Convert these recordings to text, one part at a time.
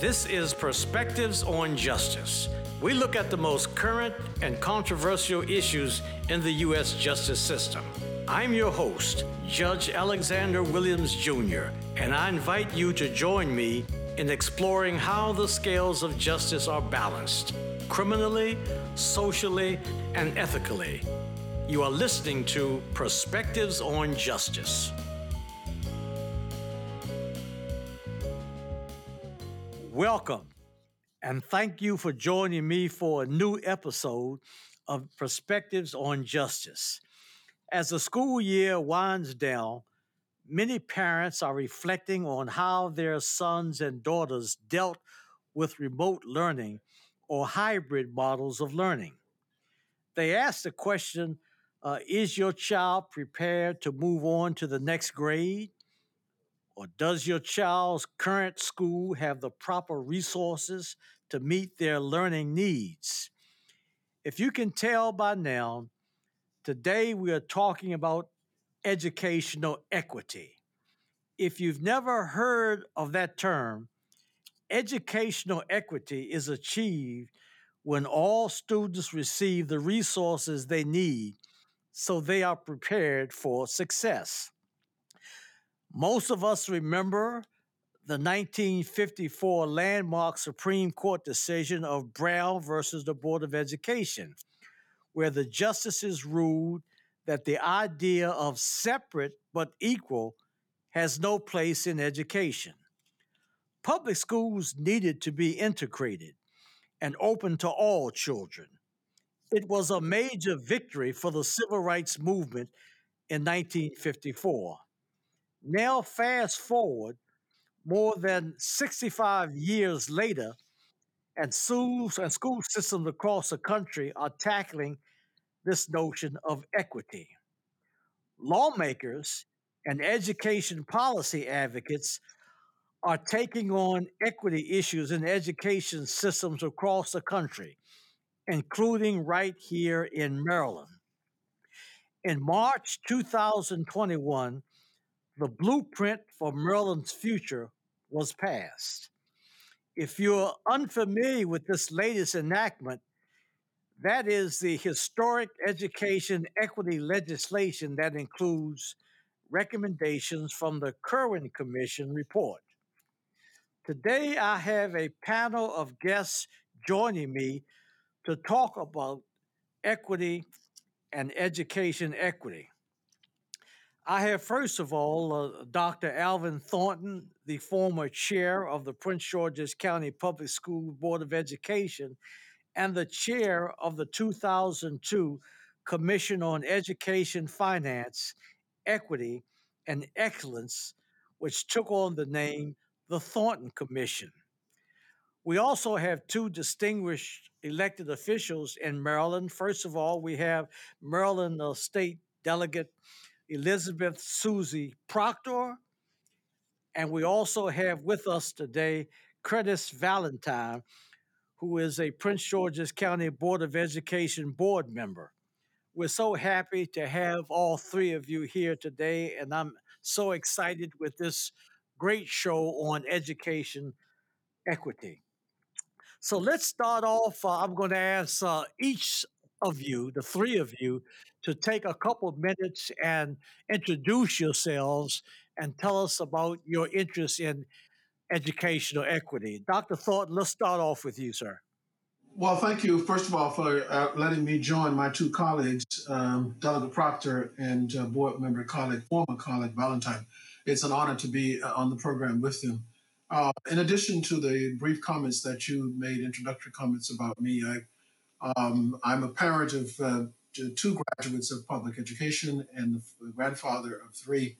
This is Perspectives on Justice. We look at the most current and controversial issues in the U.S. justice system. I'm your host, Judge Alexander Williams Jr., and I invite you to join me in exploring how the scales of justice are balanced criminally, socially, and ethically. You are listening to Perspectives on Justice. Welcome, and thank you for joining me for a new episode of Perspectives on Justice. As the school year winds down, many parents are reflecting on how their sons and daughters dealt with remote learning or hybrid models of learning. They ask the question uh, Is your child prepared to move on to the next grade? Or does your child's current school have the proper resources to meet their learning needs? If you can tell by now, today we are talking about educational equity. If you've never heard of that term, educational equity is achieved when all students receive the resources they need so they are prepared for success. Most of us remember the 1954 landmark Supreme Court decision of Brown versus the Board of Education, where the justices ruled that the idea of separate but equal has no place in education. Public schools needed to be integrated and open to all children. It was a major victory for the civil rights movement in 1954. Now, fast forward more than 65 years later, and schools and school systems across the country are tackling this notion of equity. Lawmakers and education policy advocates are taking on equity issues in education systems across the country, including right here in Maryland. In March 2021, the blueprint for Maryland's future was passed. If you're unfamiliar with this latest enactment, that is the historic education equity legislation that includes recommendations from the Kirwan Commission report. Today, I have a panel of guests joining me to talk about equity and education equity. I have, first of all, uh, Dr. Alvin Thornton, the former chair of the Prince George's County Public School Board of Education and the chair of the 2002 Commission on Education Finance, Equity, and Excellence, which took on the name the Thornton Commission. We also have two distinguished elected officials in Maryland. First of all, we have Maryland uh, State Delegate Elizabeth Susie Proctor. And we also have with us today Curtis Valentine, who is a Prince George's County Board of Education board member. We're so happy to have all three of you here today, and I'm so excited with this great show on education equity. So let's start off. Uh, I'm going to ask uh, each of you, the three of you, to take a couple of minutes and introduce yourselves and tell us about your interest in educational equity. Dr. Thornton, let's start off with you, sir. Well, thank you, first of all, for uh, letting me join my two colleagues, um, Delegate Proctor and uh, board member colleague, former colleague Valentine. It's an honor to be uh, on the program with them. Uh, in addition to the brief comments that you made, introductory comments about me, I um, I'm a parent of uh, two graduates of public education and the grandfather of three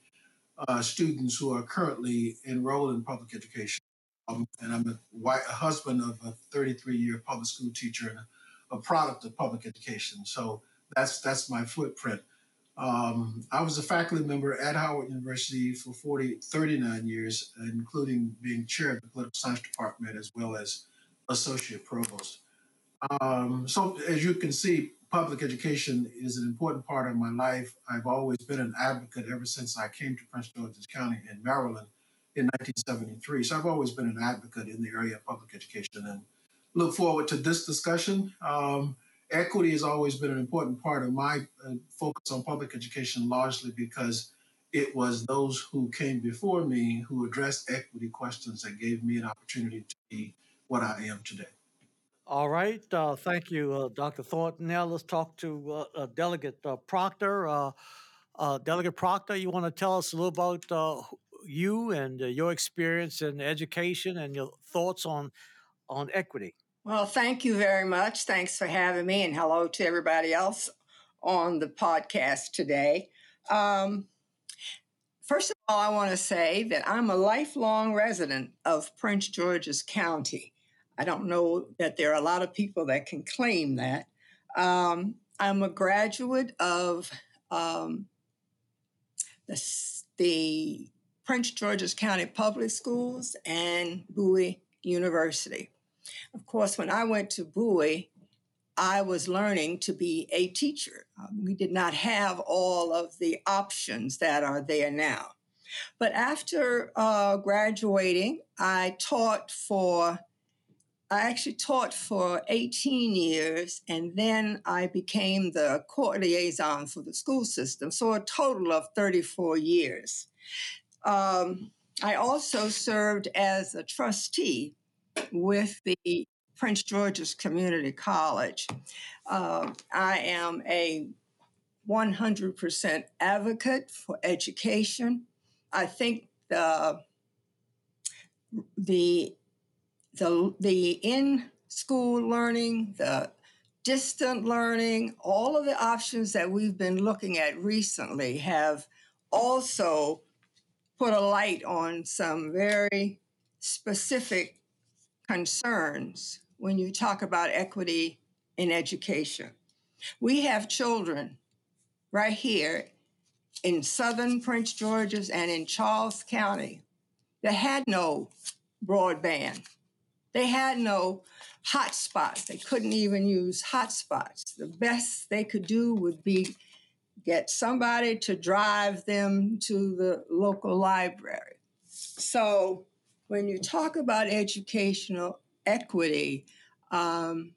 uh, students who are currently enrolled in public education. Um, and I'm a, white, a, husband of a 33 year public school teacher and a, a, product of public education. So that's that's my footprint. Um, I was a faculty member at Howard University for 40, 39 years, including being chair of the political science department as well as associate provost. Um, so, as you can see, public education is an important part of my life. I've always been an advocate ever since I came to Prince George's County in Maryland in 1973. So I've always been an advocate in the area of public education and look forward to this discussion. Um, equity has always been an important part of my uh, focus on public education, largely because it was those who came before me who addressed equity questions that gave me an opportunity to be what I am today. All right, uh, thank you, uh, Dr. Thornton. Now let's talk to uh, uh, Delegate uh, Proctor. Uh, uh, Delegate Proctor, you want to tell us a little about uh, you and uh, your experience in education and your thoughts on on equity? Well, thank you very much. Thanks for having me, and hello to everybody else on the podcast today. Um, first of all, I want to say that I'm a lifelong resident of Prince George's County. I don't know that there are a lot of people that can claim that. Um, I'm a graduate of um, the, the Prince George's County Public Schools and Bowie University. Of course, when I went to Bowie, I was learning to be a teacher. Um, we did not have all of the options that are there now. But after uh, graduating, I taught for, I actually taught for 18 years, and then I became the court liaison for the school system, so a total of 34 years. Um, I also served as a trustee with the Prince George's Community College. Uh, I am a 100% advocate for education. I think the the the the in school learning, the distant learning, all of the options that we've been looking at recently have also put a light on some very specific concerns when you talk about equity in education. We have children right here in southern Prince George's and in Charles County that had no broadband. They had no hotspots. They couldn't even use hotspots. The best they could do would be get somebody to drive them to the local library. So when you talk about educational equity, um,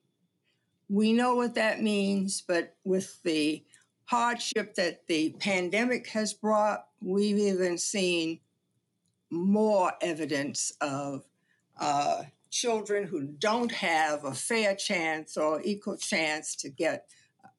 we know what that means, but with the hardship that the pandemic has brought, we've even seen more evidence of uh, children who don't have a fair chance or equal chance to get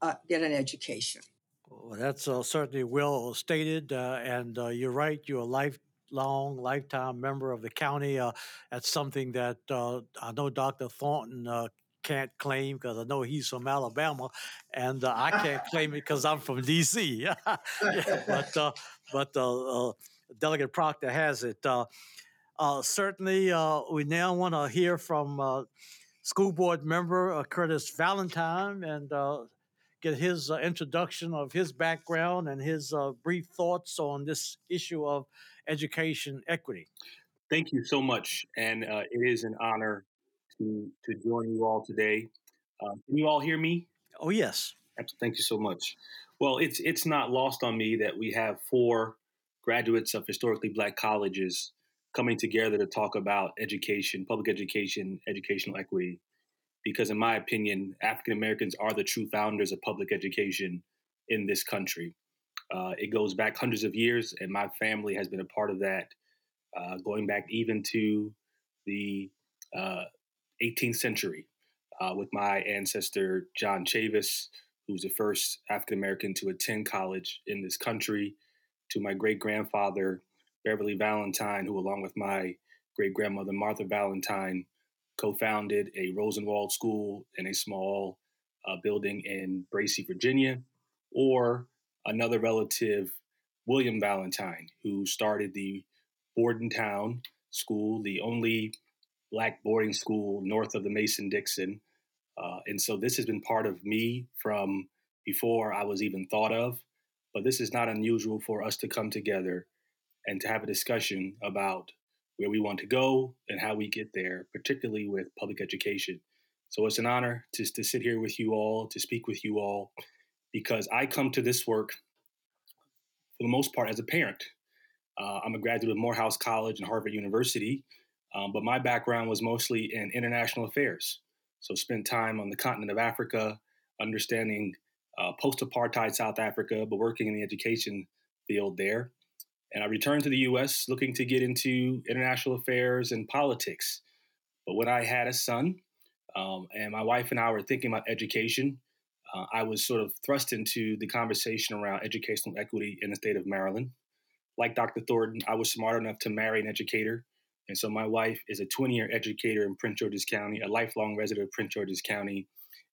uh, get an education. Well, that's uh, certainly well stated, uh, and uh, you're right. You're a life long, lifetime member of the county. Uh, that's something that uh, I know Dr. Thornton uh, can't claim because I know he's from Alabama, and uh, I can't claim it because I'm from D.C. yeah, but uh, but uh, Delegate Proctor has it. Certainly, we now want to hear from school board member Curtis Valentine and get his uh, introduction of his background and his uh, brief thoughts on this issue of education equity. Thank you so much, and uh, it is an honor to to join you all today. Uh, can you all hear me? Oh yes. Thank you so much. Well, it's it's not lost on me that we have four graduates of historically black colleges coming together to talk about education, public education, educational equity. Because, in my opinion, African Americans are the true founders of public education in this country. Uh, it goes back hundreds of years, and my family has been a part of that, uh, going back even to the uh, 18th century uh, with my ancestor, John Chavis, who was the first African American to attend college in this country, to my great grandfather, Beverly Valentine, who, along with my great grandmother, Martha Valentine, co founded a Rosenwald School in a small uh, building in Bracey, Virginia, or another relative, William Valentine, who started the Bordentown School, the only black boarding school north of the Mason Dixon. Uh, and so this has been part of me from before I was even thought of. But this is not unusual for us to come together and to have a discussion about where we want to go and how we get there, particularly with public education. So it's an honor to, to sit here with you all, to speak with you all, because I come to this work for the most part as a parent. Uh, I'm a graduate of Morehouse College and Harvard University, um, but my background was mostly in international affairs. So spent time on the continent of Africa, understanding uh, post-apartheid South Africa, but working in the education field there. And I returned to the U.S. looking to get into international affairs and politics. But when I had a son, um, and my wife and I were thinking about education, uh, I was sort of thrust into the conversation around educational equity in the state of Maryland. Like Dr. Thornton, I was smart enough to marry an educator. And so my wife is a 20 year educator in Prince George's County, a lifelong resident of Prince George's County,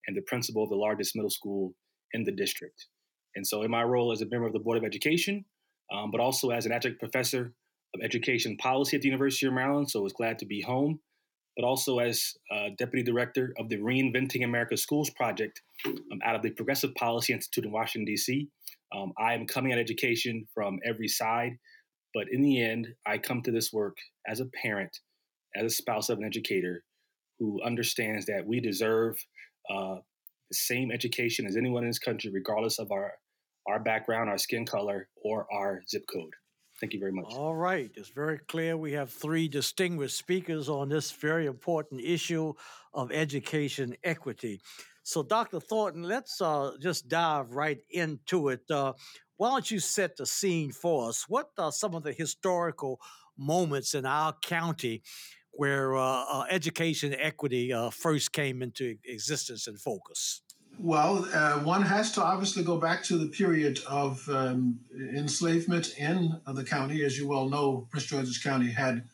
and the principal of the largest middle school in the district. And so, in my role as a member of the Board of Education, um, but also as an adjunct professor of education policy at the University of Maryland, so I was glad to be home, but also as uh, deputy director of the Reinventing America Schools project um, out of the Progressive Policy Institute in Washington, D.C. Um, I am coming at education from every side, but in the end, I come to this work as a parent, as a spouse of an educator who understands that we deserve uh, the same education as anyone in this country, regardless of our our background, our skin color, or our zip code. Thank you very much. All right. It's very clear we have three distinguished speakers on this very important issue of education equity. So, Dr. Thornton, let's uh, just dive right into it. Uh, why don't you set the scene for us? What are some of the historical moments in our county where uh, uh education equity uh, first came into existence and focus? Well, uh, one has to obviously go back to the period of um, enslavement in the county. As you well know, Prince George's County had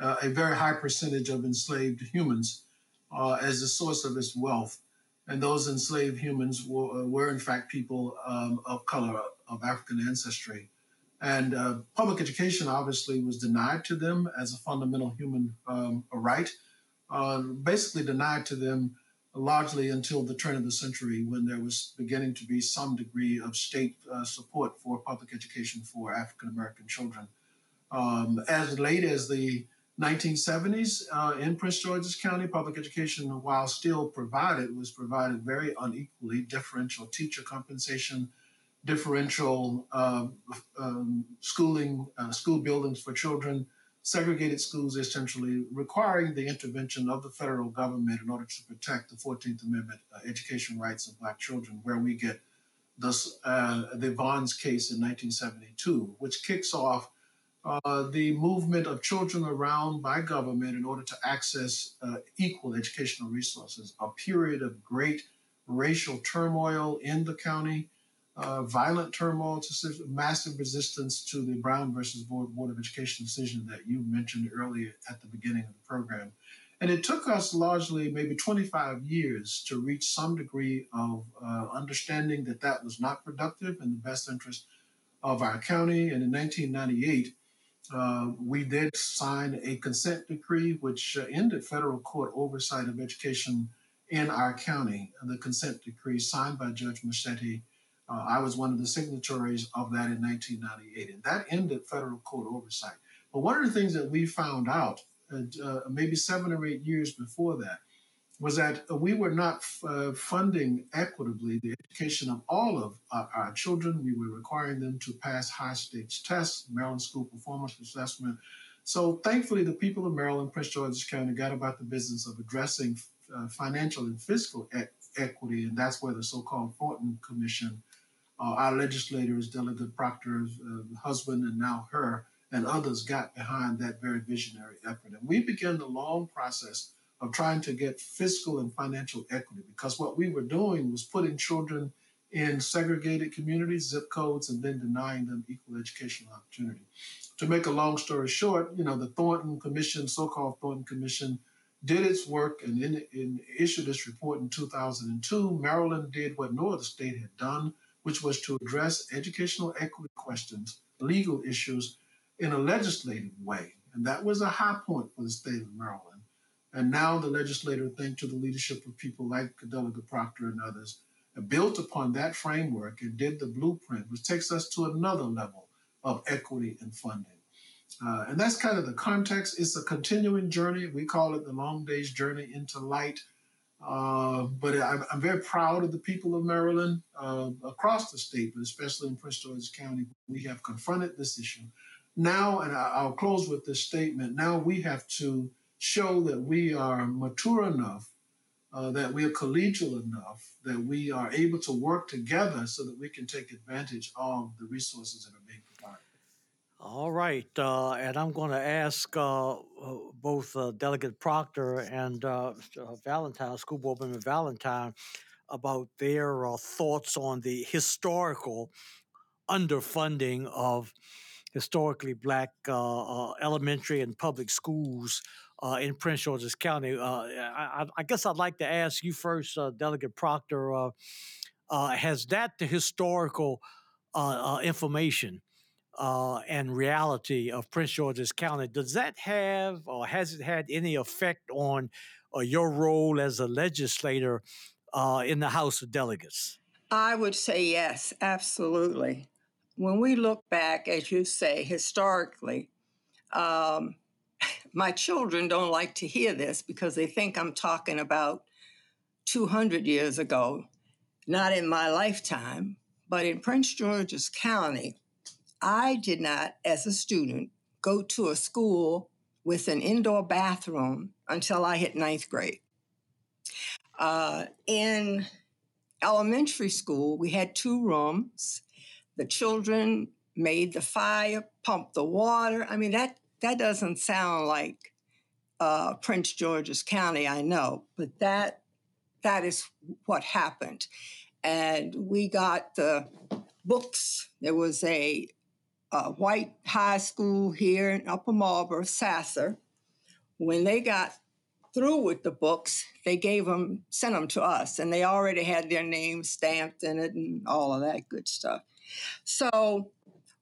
uh, a very high percentage of enslaved humans uh, as the source of its wealth. And those enslaved humans were, uh, were in fact, people um, of color, of African ancestry. And uh, public education obviously was denied to them as a fundamental human um, right, uh, basically denied to them largely until the turn of the century when there was beginning to be some degree of state uh, support for public education for African American children. Um, as late as the 1970s uh, in Prince George's County, public education, while still provided, was provided very unequally, differential teacher compensation, differential uh, um, schooling, uh, school buildings for children, segregated schools essentially requiring the intervention of the federal government in order to protect the 14th Amendment uh, education rights of Black children, where we get this, uh, the Vaughns case in 1972, which kicks off uh, the movement of children around by government in order to access uh, equal educational resources, a period of great racial turmoil in the county, uh, violent turmoil to massive resistance to the Brown versus Board, Board of Education decision that you mentioned earlier at the beginning of the program. And it took us largely maybe 25 years to reach some degree of uh, understanding that that was not productive in the best interest of our county. And in 1998, uh, we did sign a consent decree which uh, ended federal court oversight of education in our county. The consent decree signed by Judge Messitte uh, I was one of the signatories of that in 1998, and that ended federal court oversight. But one of the things that we found out, uh, uh maybe seven or eight years before that, was that we were not f- uh, funding equitably the education of all of our, our, children. We were requiring them to pass high stakes tests, Maryland School Performance Assessment. So thankfully, the people of Maryland, Prince George's County, got about the business of addressing uh, financial and fiscal e- equity, and that's where the so-called Thornton Commission uh, our legislators, Delegate Proctor's uh, husband and now her, and others got behind that very visionary effort. And we began the long process of trying to get fiscal and financial equity because what we were doing was putting children in segregated communities, zip codes, and then denying them equal educational opportunity. To make a long story short, you know, the Thornton Commission, so-called Thornton Commission, did its work and in, in issued its report in 2002. Maryland did what no other state had done which was to address educational equity questions, legal issues in a legislative way. And that was a high point for the state of Maryland. And now the legislator, thanks to the leadership of people like Delegate Proctor and others, built upon that framework and did the blueprint, which takes us to another level of equity and funding. Uh, and that's kind of the context. It's a continuing journey. We call it the long day's journey into light. Uh, but I'm, I'm, very proud of the people of Maryland uh, across the state, but especially in Prince George's County. We have confronted this issue Now, and I'll close with this statement now we have to show that we are mature enough, uh, that we are collegial enough, that we are able to work together so that we can take advantage of the resources that are right, uh, and I'm going to ask uh, uh, both uh, Delegate Proctor and uh, uh, Valentine, School Board Member Valentine, about their thoughts on the historical underfunding of historically black elementary and public schools in Prince George's County. I, I guess I'd like to ask you first, Delegate Proctor. Has that the historical information uh, and reality of Prince George's County, does that have or has it had any effect on uh, your role as a legislator uh, in the House of Delegates? I would say yes, absolutely. When we look back, as you say, historically, um, my children don't like to hear this because they think I'm talking about 200 years ago, not in my lifetime, but in Prince George's County, I did not, as a student, go to a school with an indoor bathroom until I hit ninth grade. Uh, in elementary school, we had two rooms. The children made the fire, pumped the water. I mean, that that doesn't sound like uh, Prince George's County, I know, but that that is what happened. And we got the books. There was a, a white high school here in Upper Marlboro, Sasscer. When they got through with the books, they gave them, sent them to us, and they already had their names stamped in it and all of that good stuff. So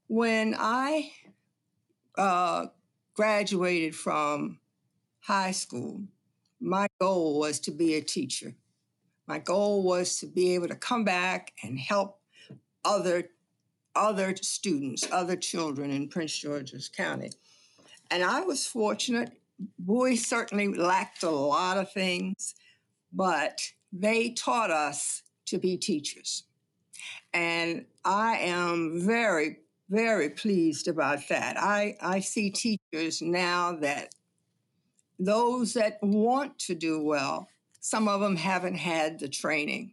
when I uh, graduated from high school, my goal was to be a teacher. My goal was to be able to come back and help other other students, other children in Prince George's County. And I was fortunate. We certainly lacked a lot of things, but they taught us to be teachers. And I am very, very pleased about that. I, I see teachers now that those that want to do well, some of them haven't had the training.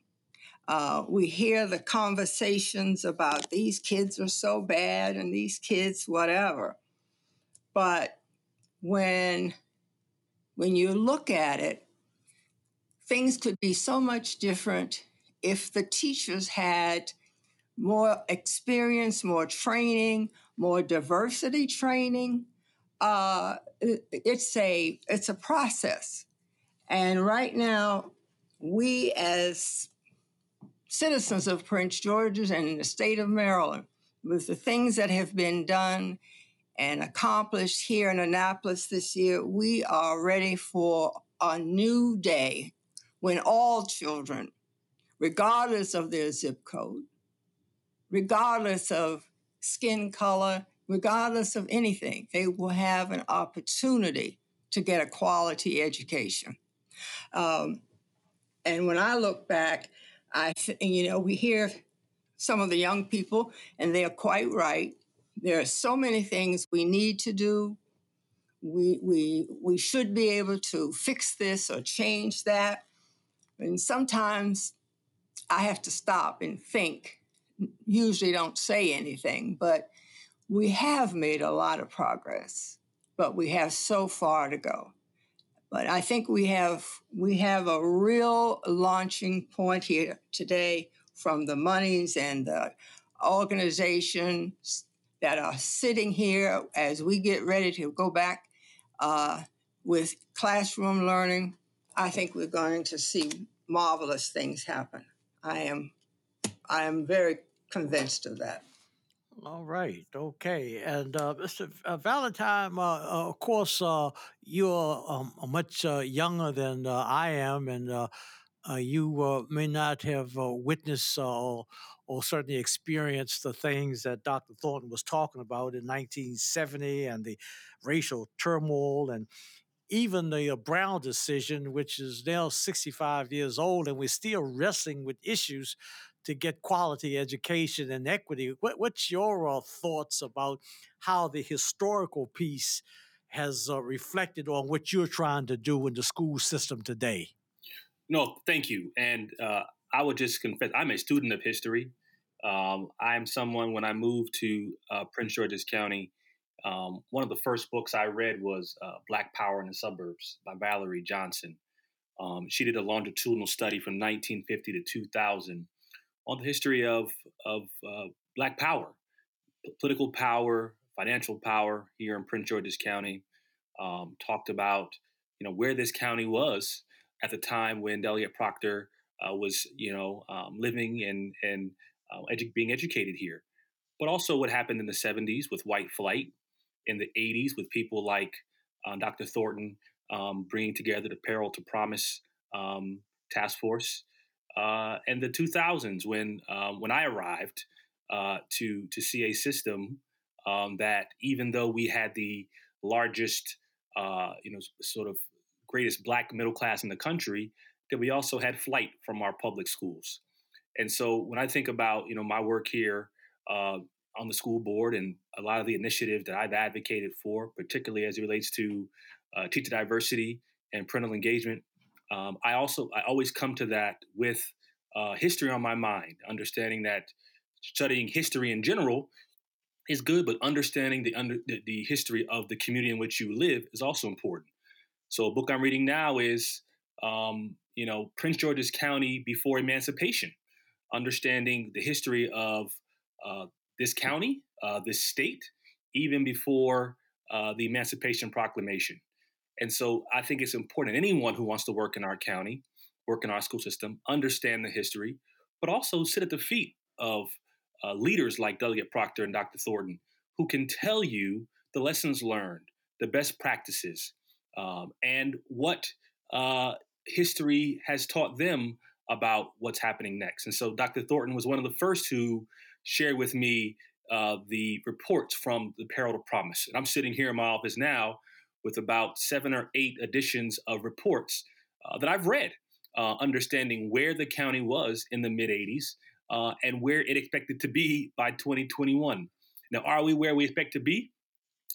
Uh, we hear the conversations about these kids are so bad and these kids, whatever. But when when you look at it, things could be so much different if the teachers had more experience, more training, more diversity training. Uh, it's a it's a process, and right now, we as citizens of Prince George's and the state of Maryland, with the things that have been done and accomplished here in Annapolis this year, we are ready for a new day when all children, regardless of their zip code, regardless of skin color, regardless of anything, they will have an opportunity to get a quality education. Um, and when I look back, I, th- you know, we hear some of the young people, and they're quite right. There are so many things we need to do. We, we, we should be able to fix this or change that. And sometimes I have to stop and think. Usually don't say anything, but we have made a lot of progress, but we have so far to go. But I think we have we have a real launching point here today from the monies and the organizations that are sitting here as we get ready to go back uh, with classroom learning. I think we're going to see marvelous things happen. I am I am very convinced of that. All right, okay. And uh, Mr. Uh, Valentine, uh, uh, of course, uh, you're um, much uh, younger than I am, and you may not have witnessed or, certainly experienced the things that Dr. Thornton was talking about in 1970 and the racial turmoil and even the Brown decision, which is now 65 years old, and we're still wrestling with issues to get quality education and equity. What, what's your uh, thoughts about how the historical piece has uh, reflected on what you're trying to do in the school system today? No, thank you. And uh, I would just confess, I'm a student of history. Um, I'm someone, when I moved to uh, Prince George's County, um, one of the first books I read was uh, Black Power in the Suburbs by Valerie Johnson. Um, she did a longitudinal study from 1950 to 2000 on the history of, of uh, Black power, political power, financial power here in Prince George's County. Um, talked about you know where this county was at the time when Delia Proctor uh, was you know um, living and and uh, edu- being educated here, but also what happened in the 70s with white flight, in the 80s with people like uh, Dr. Thornton um, bringing together the Peril to Promise um, task force, uh, and the 2000s when um, when I arrived uh, to to see a system um, that even though we had the largest uh, you know sort of greatest black middle class in the country, that we also had flight from our public schools. And so when I think about you know my work here uh, on the school board and a lot of the initiatives that I've advocated for, particularly as it relates to uh, teacher diversity and parental engagement, um, I also I always come to that with uh, history on my mind, understanding that studying history in general is good, but understanding the, under, the, the history of the community in which you live is also important. So a book I'm reading now is um, you know Prince George's County before emancipation, understanding the history of uh, this county, uh, this state, even before uh, the Emancipation Proclamation. And so I think it's important anyone who wants to work in our county, work in our school system, understand the history, but also sit at the feet of uh, leaders like Delegate Proctor and Dr. Thornton, who can tell you the lessons learned, the best practices, um, and what uh, history has taught them about what's happening next. And so Dr. Thornton was one of the first who shared with me uh, the reports from the Peril to Promise. And I'm sitting here in my office now with about seven or eight editions of reports uh, that I've read, uh, understanding where the county was in the mid 80s uh, and where it expected to be by 2021. Now, are we where we expect to be?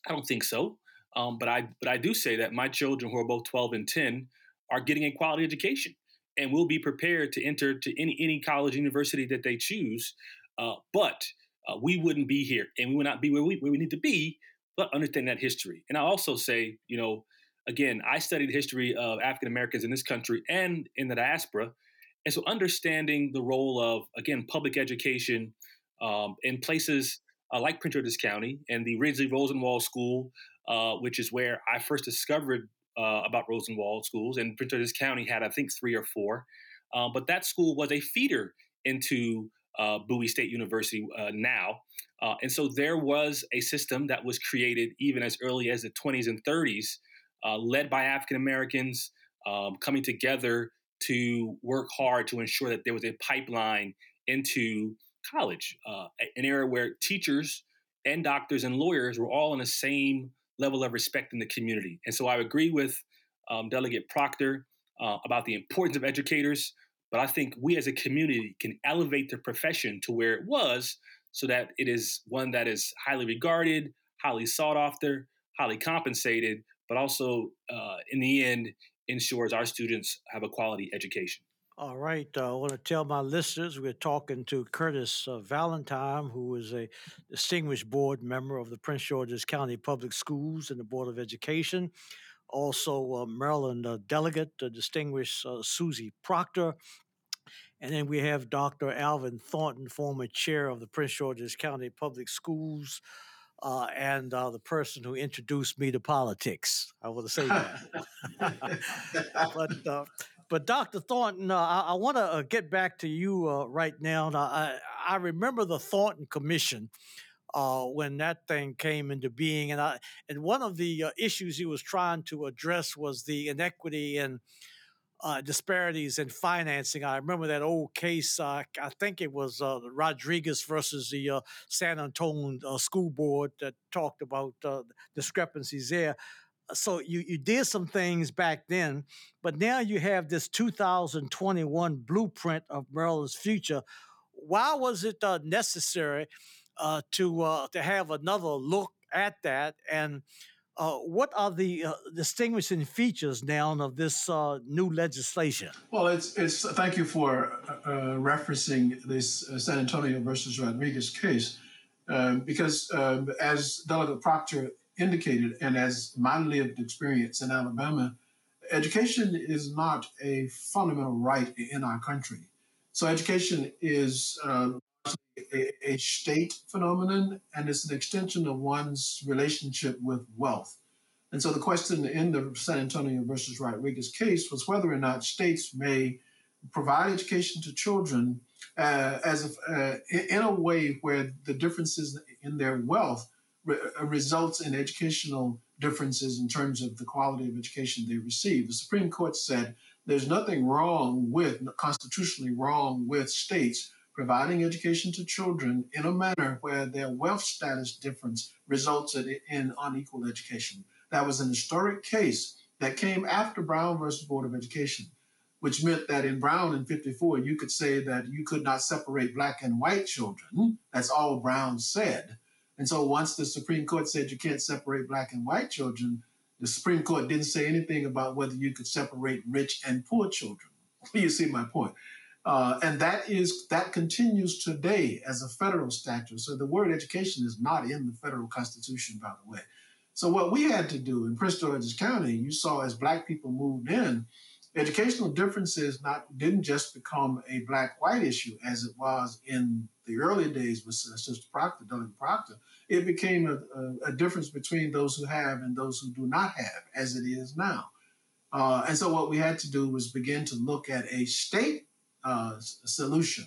I don't think so. Um, but I but I do say that my children, who are both 12 and 10, are getting a quality education and will be prepared to enter to any any college university that they choose. Uh, but uh, we wouldn't be here, and we would not be where we, where we need to be but understand that history. And I also say, you know, again, I studied the history of African Americans in this country and in the diaspora. And so understanding the role of, again, public education um, in places uh, like Prince George's County and the Ridgeley Rosenwald School, uh, which is where I first discovered uh, about Rosenwald schools. And Prince George's County had, I think, three or four. Um, but that school was a feeder into uh, Bowie State University uh, now. Uh, and so there was a system that was created even as early as the 20s and 30s, uh, led by African Americans, um, coming together to work hard to ensure that there was a pipeline into college, uh, an era where teachers and doctors and lawyers were all on the same level of respect in the community. And so I agree with um, Delegate Proctor uh, about the importance of educators, but I think we as a community can elevate the profession to where it was so that it is one that is highly regarded, highly sought after, highly compensated, but also uh, in the end ensures our students have a quality education. All right. Uh, I want to tell my listeners we're talking to Curtis uh, Valentine, who is a distinguished board member of the Prince George's County Public Schools and the Board of Education. Also, uh, Maryland uh, delegate, a distinguished uh, Susie Proctor, and then we have Dr. Alvin Thornton, former chair of the Prince George's County Public Schools, uh, and uh, the person who introduced me to politics. I want to say that. but, uh, but Dr. Thornton, uh, I, I want to uh, get back to you uh, right now. I, I remember the Thornton Commission. when that thing came into being, and I, and one of the issues he was trying to address was the inequity and uh, disparities in financing. I remember that old case. Uh, I think it was uh, Rodriguez versus the uh, San Antonio uh, School Board that talked about uh, discrepancies there. So you, you did some things back then, but now you have this 2021 blueprint of Maryland's future. why was it necessary to to have another look at that? And uh, what are the uh, distinguishing features now of this uh, new legislation? Well, it's it's. Thank you for referencing this San Antonio versus Rodriguez case, um, because um, as Delegate Proctor indicated, and as my lived experience in Alabama, education is not a fundamental right in our country. So education is uh, a, a, state phenomenon, and it's an extension of one's relationship with wealth. And so the question in the San Antonio versus Rodriguez case was whether or not states may provide education to children uh, as a, uh, in a way where the differences in their wealth re- uh, results in educational differences in terms of the quality of education they receive. The Supreme Court said there's nothing wrong with, constitutionally wrong with states providing education to children in a manner where their wealth status difference results in unequal education. That was an historic case that came after Brown versus Board of Education, which meant that in Brown in 54, you could say that you could not separate black and white children. That's all Brown said. And so once the Supreme Court said you can't separate black and white children, the Supreme Court didn't say anything about whether you could separate rich and poor children. You see my point. Uh, and that is that continues today as a federal statute. So the word education is not in the federal constitution, by the way. So what we had to do in Prince George's County, you saw as black people moved in, educational differences not didn't just become a black-white issue as it was in the early days with Sister Proctor, Delegate Proctor. It became a, a, a, difference between those who have and those who do not have, as it is now. Uh, and so what we had to do was begin to look at a state uh, solution.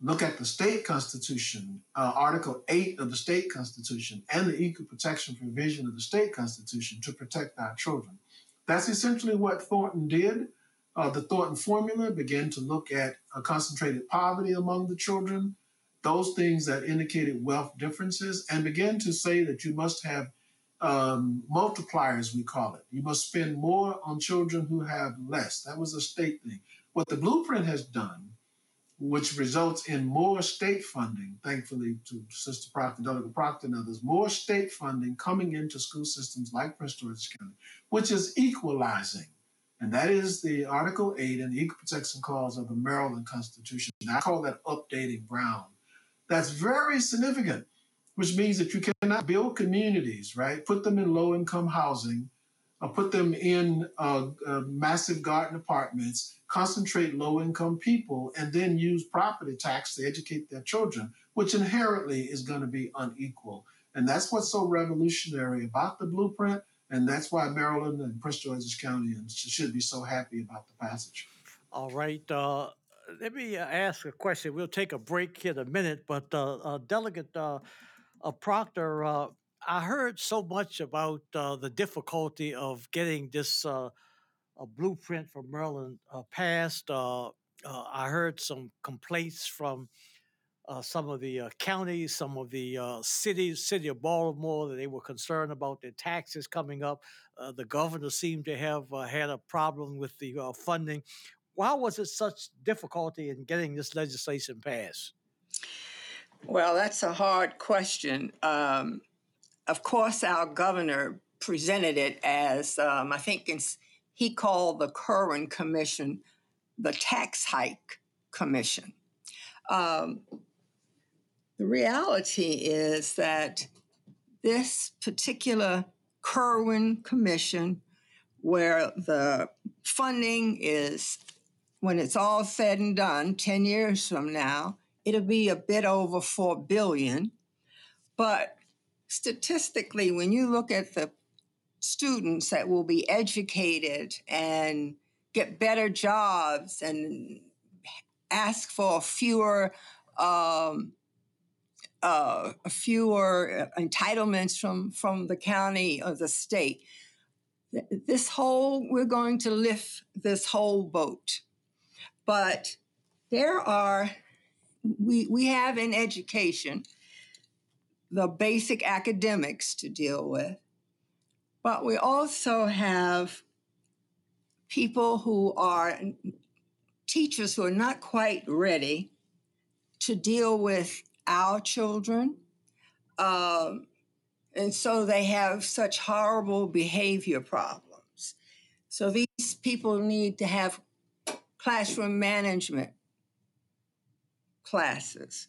Look at the state constitution, uh, Article 8 of the state constitution, and the equal protection provision of the state constitution to protect our children. That's essentially what Thornton did. Uh, the Thornton formula began to look at concentrated poverty among the children, those things that indicated wealth differences, and began to say that you must have um, multipliers, we call it. You must spend more on children who have less. That was a state thing. What the blueprint has done, which results in more state funding, thankfully to Sister Proctor, Proctor, and others, more state funding coming into school systems like Prince George's County, which is equalizing. And that is the Article 8 and the Equal Protection Clause of the Maryland Constitution. I call that updating Brown. That's very significant, which means that you cannot build communities, right? Put them in low income housing, or put them in uh, uh, massive garden apartments concentrate low income people, and then use property tax to educate their children, which inherently is going to be unequal. And that's what's so revolutionary about the blueprint. And that's why Maryland and Prince George's County should be so happy about the passage. All right. Uh, let me uh, ask a question. We'll take a break here in a minute, but uh, uh Delegate uh, uh, Proctor, I heard so much about the difficulty of getting this a blueprint for Maryland uh, passed. Uh, uh, I heard some complaints from uh, some of the uh, counties, some of the uh, cities, city of Baltimore, that they were concerned about their taxes coming up. the governor seemed to have had a problem with the funding. Why was it such difficulty in getting this legislation passed? Well, that's a hard question. Um, of course, our governor presented it as um, I think in he called the Kirwan Commission the Tax Hike Commission. Um, the reality is that this particular Kirwan Commission, where the funding is, when it's all said and done, 10 years from now, it'll be a bit over 4 billion. But statistically, when you look at the students that will be educated and get better jobs and ask for fewer um, uh, fewer entitlements from from the county or the state. This whole we're going to lift this whole boat, but there are we we have in education the basic academics to deal with but we also have people who are teachers who are not quite ready to deal with our children. Um, and so they have such horrible behavior problems. So these people need to have classroom management classes.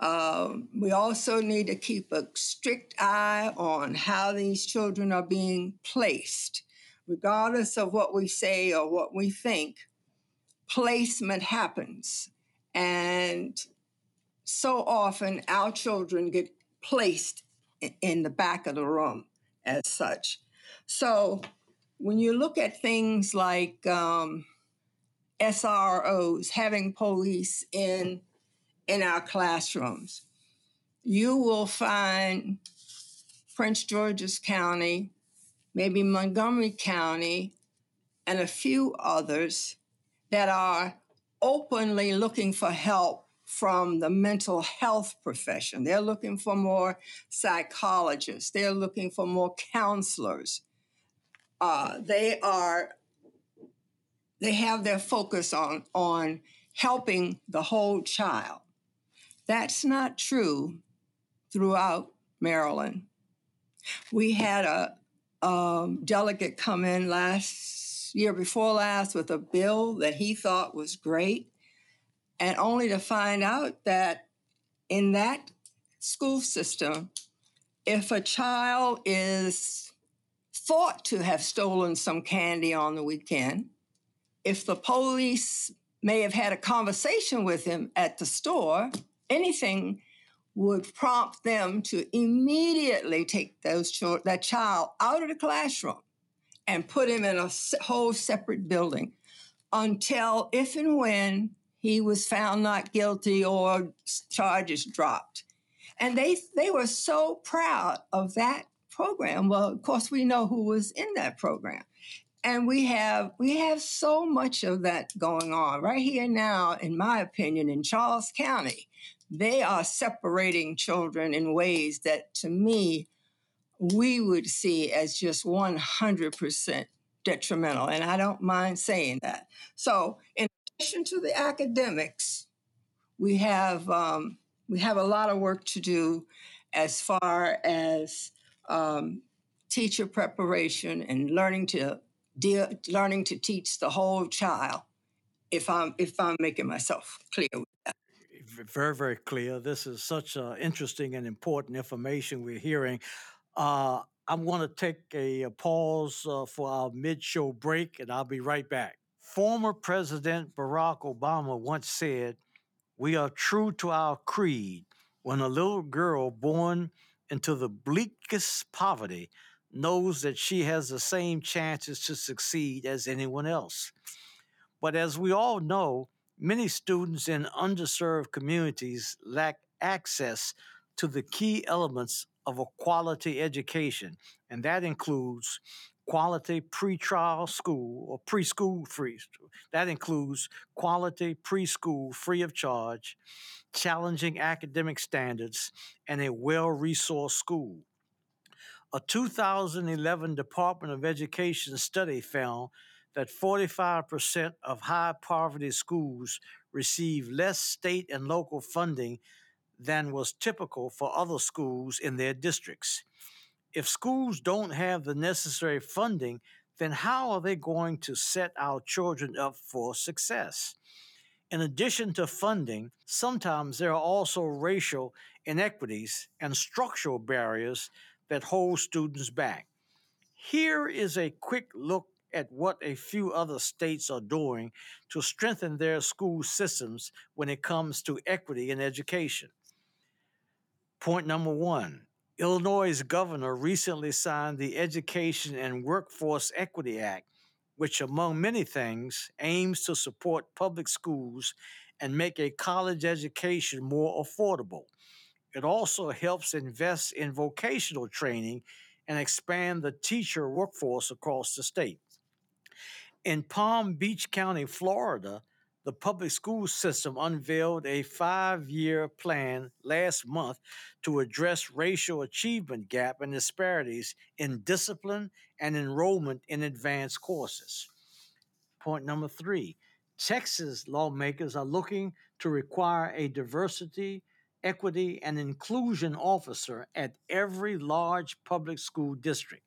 Um, we also need to keep a strict eye on how these children are being placed. Regardless of what we say or what we think, placement happens. And so often our children get placed in the back of the room as such. So when you look at things like um, SROs, having police in in our classrooms, you will find Prince George's County, maybe Montgomery County, and a few others that are openly looking for help from the mental health profession. They're looking for more psychologists, they're looking for more counselors. Uh, they are they have their focus on on helping the whole child. That's not true throughout Maryland. We had a um, delegate come in last year before last with a bill that he thought was great, and only to find out that in that school system, if a child is thought to have stolen some candy on the weekend, if the police may have had a conversation with him at the store, anything would prompt them to immediately take those children, that child out of the classroom and put him in a whole separate building until if and when he was found not guilty or charges dropped. And they they were so proud of that program. Well, of course, we know who was in that program. And we have we have so much of that going on right here now, in my opinion, in Charles County. They are separating children in ways that to me we would see as just 100% detrimental. And I don't mind saying that. So, in addition to the academics, we have um, we have a lot of work to do as far as um, teacher preparation and learning to deal, learning to teach the whole child. If I'm if I'm making myself clear. V- Very, very clear. This is such uh, interesting and important information we're hearing. Uh, I'm going to take a, a pause uh, for our mid show break, and I'll be right back. Former President Barack Obama once said, We are true to our creed when a little girl born into the bleakest poverty knows that she has the same chances to succeed as anyone else. But as we all know, many students in underserved communities lack access to the key elements of a quality education, and that includes quality pretrial school or preschool free. That includes quality preschool free of charge, challenging academic standards, and a well resourced school. A 2011 Department of Education study found that 45% of high poverty schools receive less state and local funding than was typical for other schools in their districts. If schools don't have the necessary funding, then how are they going to set our children up for success? In addition to funding, sometimes there are also racial inequities and structural barriers that hold students back. Here is a quick look at what a few other states are doing to strengthen their school systems when it comes to equity in education. Point number one Illinois' governor recently signed the Education and Workforce Equity Act, which, among many things, aims to support public schools and make a college education more affordable. It also helps invest in vocational training and expand the teacher workforce across the state. In Palm Beach County, Florida, the public school system unveiled a five year plan last month to address racial achievement gap and disparities in discipline and enrollment in advanced courses. Point number three Texas lawmakers are looking to require a diversity, equity, and inclusion officer at every large public school district.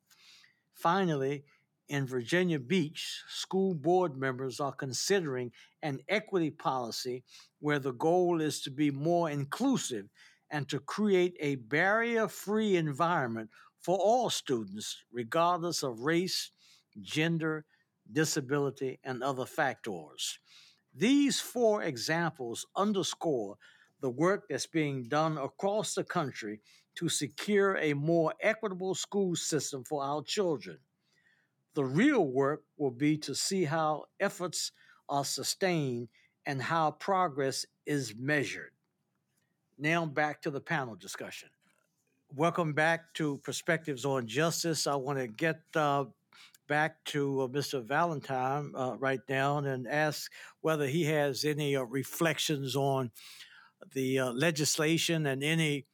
Finally, in Virginia Beach, school board members are considering an equity policy where the goal is to be more inclusive and to create a barrier free environment for all students, regardless of race, gender, disability, and other factors. These four examples underscore the work that's being done across the country to secure a more equitable school system for our children. The real work will be to see how efforts are sustained and how progress is measured. Now back to the panel discussion. Welcome back to Perspectives on Justice. I want to get uh, back to uh, Mr. Valentine uh, right now and ask whether he has any uh, reflections on the uh, legislation and any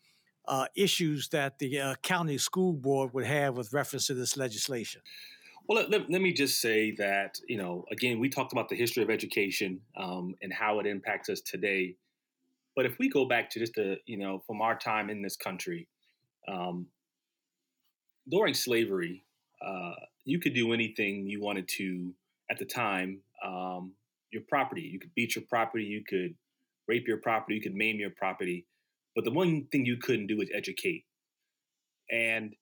uh, issues that the county school board would have with reference to this legislation. Well, let, let, me just say that, you know, again, we talked about the history of education um, and how it impacts us today. But if we go back to just the, you know, from our time in this country, um, during slavery, uh, you could do anything you wanted to at the time. Um, your property, you could beat your property, you could rape your property, you could maim your property. But the one thing you couldn't do is educate. And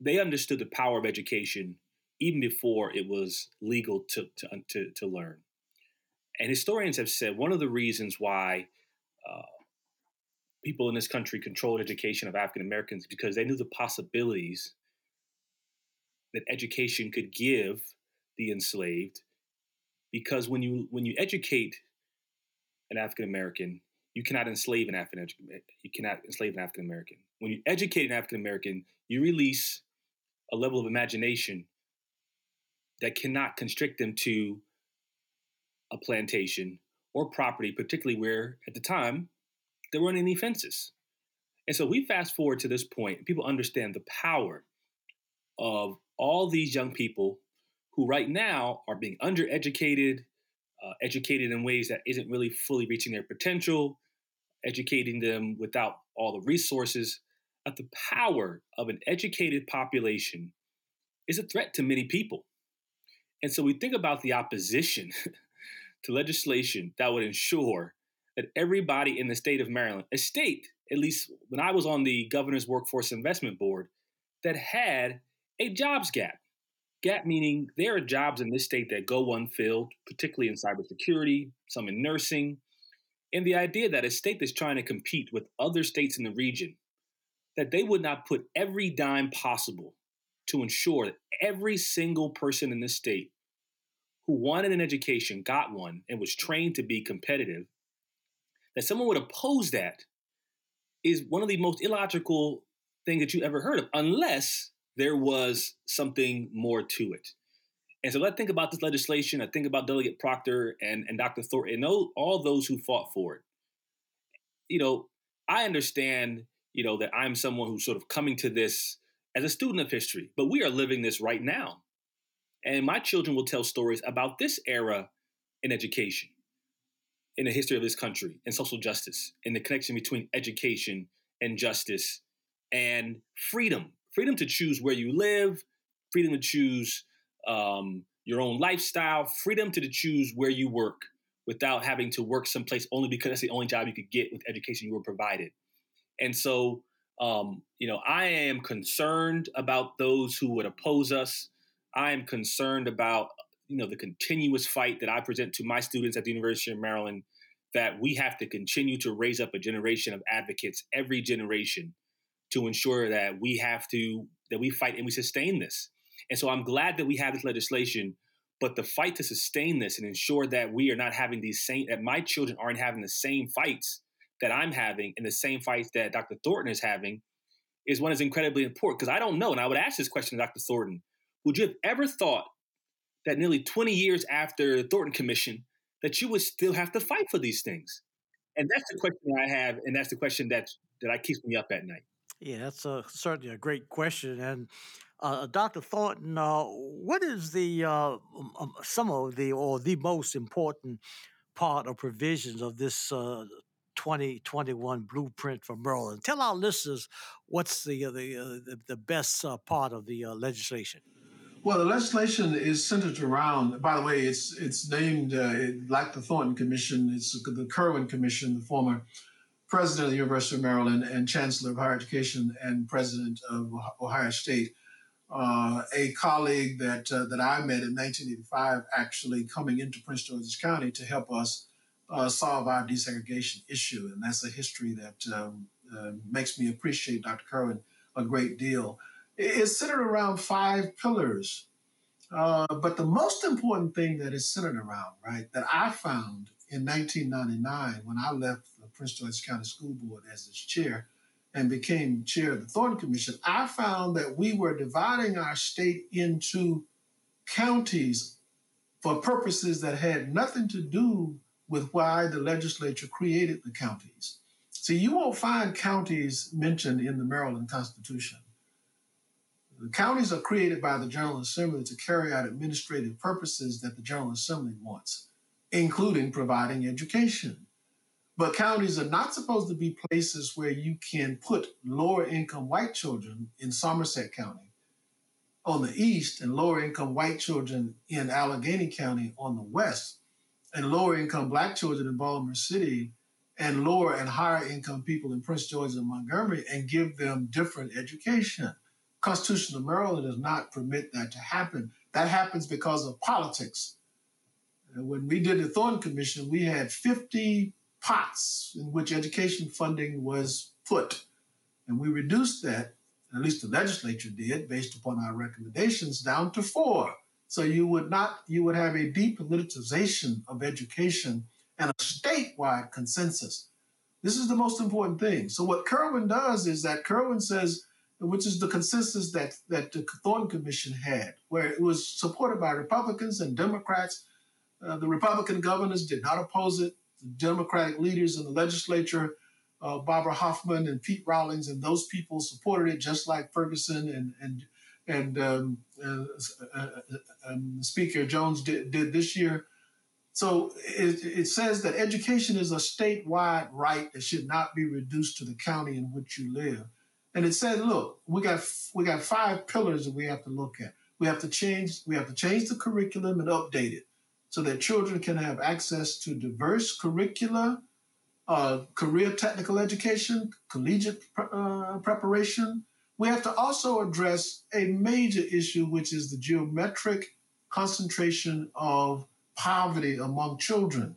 they understood the power of education even before it was legal to, to, to, to learn. And historians have said one of the reasons why uh, people in this country controlled education of African Americans because they knew the possibilities that education could give the enslaved. Because when you when you educate an African American, you cannot enslave an African you cannot enslave an African American. When you educate an African American, you release a level of imagination that cannot constrict them to a plantation or property, particularly where at the time there weren't any fences. And so we fast forward to this point, people understand the power of all these young people who right now are being undereducated, uh, educated in ways that isn't really fully reaching their potential, educating them without all the resources. The power of an educated population is a threat to many people. And so we think about the opposition to legislation that would ensure that everybody in the state of Maryland, a state, at least when I was on the governor's workforce investment board, that had a jobs gap. Gap meaning there are jobs in this state that go unfilled, particularly in cybersecurity, some in nursing, and the idea that a state that's trying to compete with other states in the region, that they would not put every dime possible to ensure that every single person in this state who wanted an education got one and was trained to be competitive, that someone would oppose that is one of the most illogical things that you ever heard of, unless there was something more to it. And so let's think about this legislation. I think about Delegate Proctor and, and Dr. Thornton and all, all those who fought for it. You know, I understand, you know, that I'm someone who's sort of coming to this as a student of history, but we are living this right now. And my children will tell stories about this era in education, in the history of this country, and social justice, and the connection between education and justice and freedom freedom to choose where you live, freedom to choose um, your own lifestyle, freedom to choose where you work without having to work someplace only because that's the only job you could get with education you were provided. And so, um, you know, I am concerned about those who would oppose us. I am concerned about, you know, the continuous fight that I present to my students at the University of Maryland that we have to continue to raise up a generation of advocates every generation to ensure that we have to that we fight and we sustain this. And so I'm glad that we have this legislation, but the fight to sustain this and ensure that we are not having these same that my children aren't having the same fights that I'm having and the same fights that Dr. Thornton is having is one is incredibly important because I don't know. And I would ask this question to Dr. Thornton. Would you have ever thought that nearly 20 years after the Thornton Commission that you would still have to fight for these things? And that's the question I have, and that's the question that that I keeps me up at night. Yeah, that's a, certainly a great question. And Uh, Dr. Thornton, uh, what is the uh, um, um, some of the or the most important part or provisions of this uh, 2021 blueprint for Maryland? Tell our listeners what's the uh, the, uh, the, best uh, part of the uh, legislation. Well, the legislation is centered around. By the way, it's it's named uh, like the Thornton Commission. It's the Kirwan Commission, the former president of the University of Maryland and chancellor of higher education and president of Ohio State. Uh, a colleague that that I met in 1985, actually coming into Prince George's County to help us uh, solve our desegregation issue, and that's a history that um, uh, makes me appreciate Dr. Kirwan a great deal. It's centered around five pillars, uh, but the most important thing that is centered around, right, that I found in 1999 when I left the Prince George's County School Board as its chair and became chair of the Thornton Commission, I found that we were dividing our state into counties for purposes that had nothing to do with why the legislature created the counties. See, you won't find counties mentioned in the Maryland Constitution. The counties are created by the General Assembly to carry out administrative purposes that the General Assembly wants, including providing education. But counties are not supposed to be places where you can put lower income white children in Somerset County on the east and lower income white children in Allegany County on the west and lower income black children in Baltimore City and lower and higher income people in Prince George and Montgomery and give them different education. Constitution of Maryland does not permit that to happen. That happens because of politics. When we did the Thornton Commission, we had 50 pots in which education funding was put. And we reduced that, at least the legislature did, based upon our recommendations, down to four. So you would not, you would have a depoliticization of education and a statewide consensus. This is the most important thing. So what Kirwan does is that Kirwan says, which is the consensus that that the Thornton Commission had, where it was supported by Republicans and Democrats. Uh, the Republican governors did not oppose it the Democratic leaders in the legislature, uh, Barbara Hoffman and Pete Rawlings, and those people supported it just like Ferguson and and and um, uh, uh, um, Speaker Jones did, did, this year. So it, it, says that education is a statewide right that should not be reduced to the county in which you live. And it said, look, we got we got five pillars that we have to look at. We have to change we have to change the curriculum and update it so that children can have access to diverse curricula, uh, career technical education, collegiate uh, preparation. We have to also address a major issue, which is the geometric concentration of poverty among children.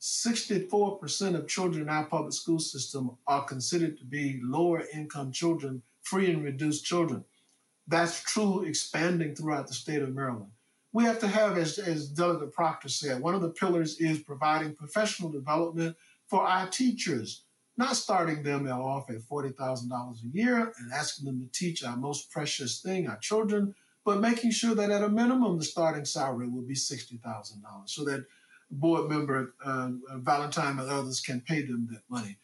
64% of children in our public school system are considered to be lower income children, free and reduced children. That's true expanding throughout the state of Maryland we have to have, as, as Delegate Proctor said, one of the pillars is providing professional development for our teachers, not starting them off at $40,000 a year and asking them to teach our most precious thing, our children, but making sure that at a minimum the starting salary will be $60,000 so that board member uh, Valentine and others can pay them that money.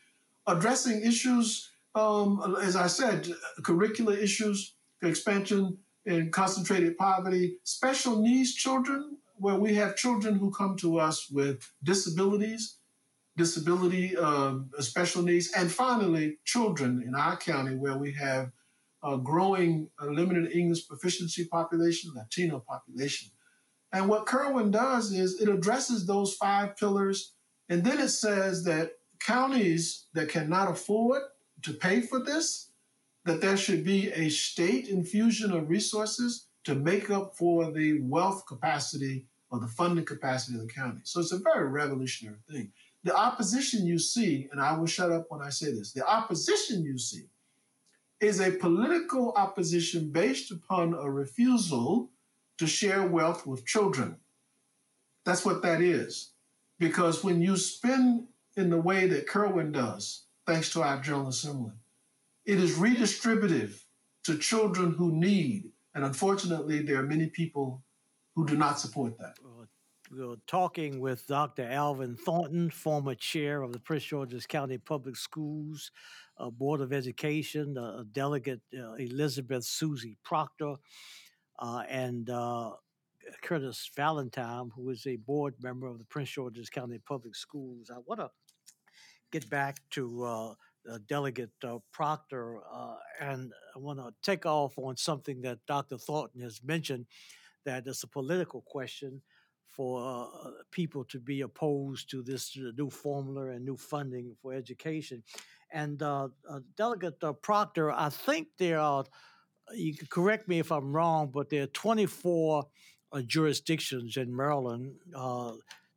Addressing issues, um, as I said, curricular issues, expansion in concentrated poverty, special needs children, where we have children who come to us with disabilities, disability, um, special needs, and finally, children in our county where we have a growing uh, limited English proficiency population, Latino population. And what Kirwan does is it addresses those five pillars, and then it says that counties that cannot afford to pay for this that there should be a state infusion of resources to make up for the wealth capacity or the funding capacity of the county. So it's a very revolutionary thing. The opposition you see, and I will shut up when I say this, the opposition you see is a political opposition based upon a refusal to share wealth with children. That's what that is. Because when you spend in the way that Kirwan does, thanks to our General Assembly, it is redistributive to children who need. And unfortunately, there are many people who do not support that. We're talking with Dr. Alvin Thornton, former chair of the Prince George's County Public Schools uh, Board of Education, uh, Delegate uh, Elizabeth Susie Proctor, uh, and uh, Curtis Valentine, who is a board member of the Prince George's County Public Schools. I want to get back to uh, Delegate uh, Proctor, uh, and I want to take off on something that Dr. Thornton has mentioned that it's a political question for uh, people to be opposed to this new formula and new funding for education. And uh, uh, Delegate Proctor, I think there are, you can correct me if I'm wrong, but there are 24 jurisdictions in Maryland